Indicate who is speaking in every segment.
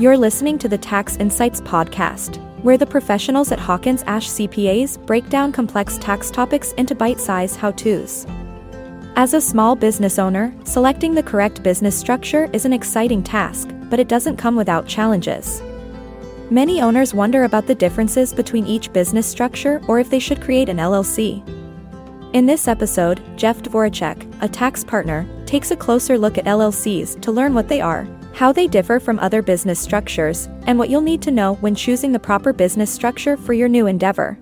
Speaker 1: You're listening to the Tax Insights Podcast, where the professionals at Hawkins Ash CPAs break down complex tax topics into bite sized how to's. As a small business owner, selecting the correct business structure is an exciting task, but it doesn't come without challenges. Many owners wonder about the differences between each business structure or if they should create an LLC. In this episode, Jeff Dvoracek, a tax partner, takes a closer look at LLCs to learn what they are, how they differ from other business structures, and what you'll need to know when choosing the proper business structure for your new endeavor.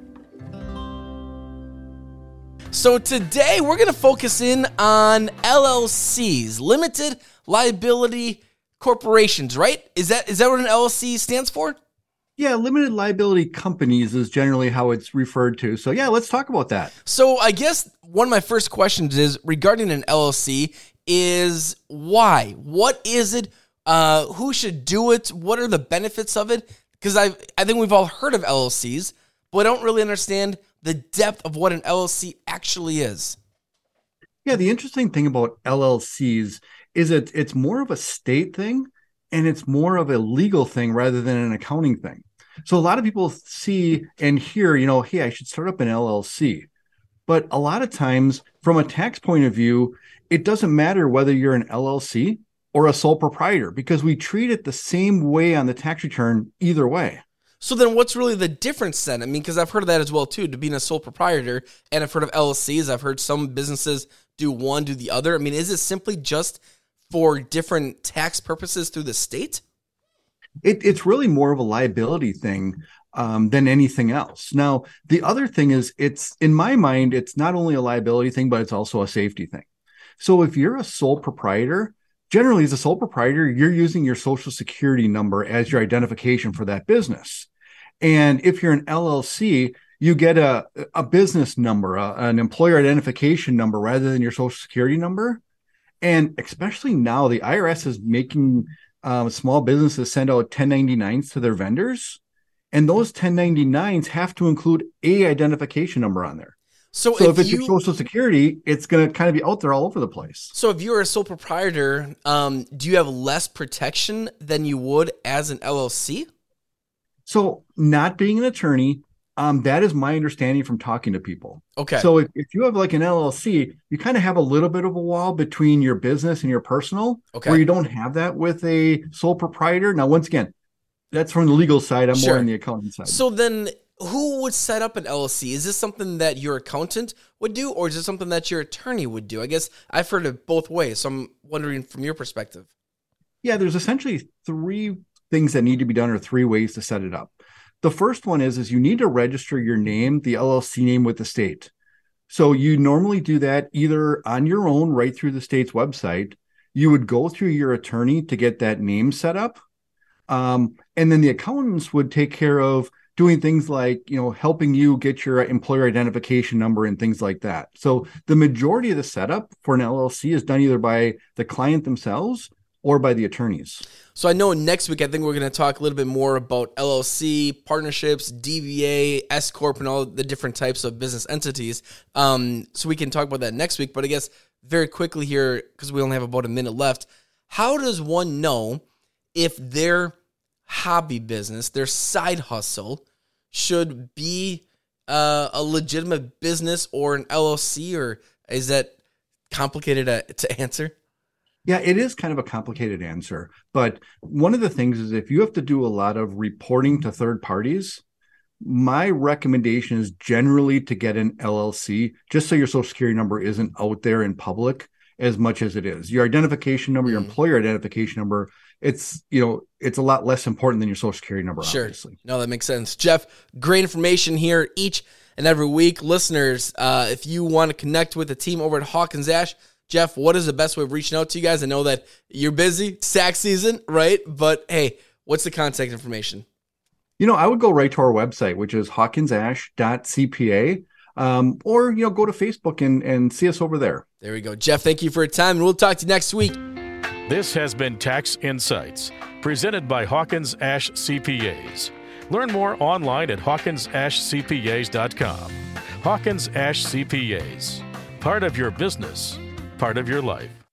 Speaker 2: So today we're going to focus in on LLCs, limited liability corporations, right? Is that is that what an LLC stands for?
Speaker 3: Yeah, limited liability companies is generally how it's referred to. So, yeah, let's talk about that.
Speaker 2: So, I guess one of my first questions is regarding an LLC is why? What is it? Uh, who should do it? What are the benefits of it? Because I I think we've all heard of LLCs, but I don't really understand the depth of what an LLC actually is.
Speaker 3: Yeah, the interesting thing about LLCs is that it's more of a state thing and it's more of a legal thing rather than an accounting thing. So a lot of people see and hear, you know, hey, I should start up an LLC. But a lot of times, from a tax point of view, it doesn't matter whether you're an LLC or a sole proprietor because we treat it the same way on the tax return either way.
Speaker 2: So then what's really the difference then? I mean, because I've heard of that as well too, to being a sole proprietor, and I've heard of LLCs. I've heard some businesses do one, do the other. I mean, is it simply just for different tax purposes through the state?
Speaker 3: It, it's really more of a liability thing um, than anything else. Now, the other thing is, it's in my mind, it's not only a liability thing, but it's also a safety thing. So if you're a sole proprietor, generally as a sole proprietor, you're using your social security number as your identification for that business. And if you're an LLC, you get a, a business number, a, an employer identification number rather than your social security number. And especially now, the IRS is making um, small businesses send out 1099s to their vendors. And those 1099s have to include a identification number on there. So, so if, if, it's you, your social security, it's going to kind of be out there all over the place.
Speaker 2: So if you're a sole proprietor, um, do you have less protection than you would as an LLC?
Speaker 3: So not being an attorney, um, that is my understanding from talking to people.
Speaker 2: Okay.
Speaker 3: So if, if you have like an LLC, you kind of have a little bit of a wall between your business and your personal, okay. where you don't have that with a sole proprietor. Now, once again, that's from the legal side. I'm sure. more on the accounting side.
Speaker 2: So then who would set up an LLC? Is this something that your accountant would do, or is it something that your attorney would do? I guess I've heard it both ways, so I'm wondering from your perspective.
Speaker 3: Yeah, there's essentially three things that need to be done, or three ways to set it up. The first one is is you need to register your name, the LLC name, with the state. So you normally do that either on your own, right through the state's website. You would go through your attorney to get that name set up, um, and then the accountants would take care of doing things like you know helping you get your employer identification number and things like that. So the majority of the setup for an llc is done either by the client themselves or by the attorneys.
Speaker 2: So i know next week i think we're going to talk a little bit more about llc partnerships DBA s corp and all the different types of business entities. Um, so we can talk about that next week but i guess very quickly here because we only have about a minute left how does one know if their hobby business, their side hustle, should be uh, a legitimate business or an LLC, or is that complicated to, to answer?
Speaker 3: Yeah, it is kind of a complicated answer. But one of the things is if you have to do a lot of reporting to third parties, my recommendation is generally to get an LLC just so your social security number isn't out there in public as much as it is. Your identification number, your mm. employer identification number it's you know it's a lot less important than your social security number sure. obviously.
Speaker 2: no that makes sense. Jeff great information here each and every week. Listeners uh, if you want to connect with the team over at hawkins ash jeff what is the best way of reaching out to you guys? I know that you're busy tax season right? But hey what's the contact information?
Speaker 3: You know i would go right to our website which is hawkinsash.cpa um, or you know go to facebook and, and see us over there
Speaker 2: there we go jeff thank you for your time and we'll talk to you next week
Speaker 4: this has been Tax Insights, presented by Hawkins Ash CPAs. Learn more online at hawkinsashcpas.com. Hawkins Ash CPAs, part of your business, part of your life.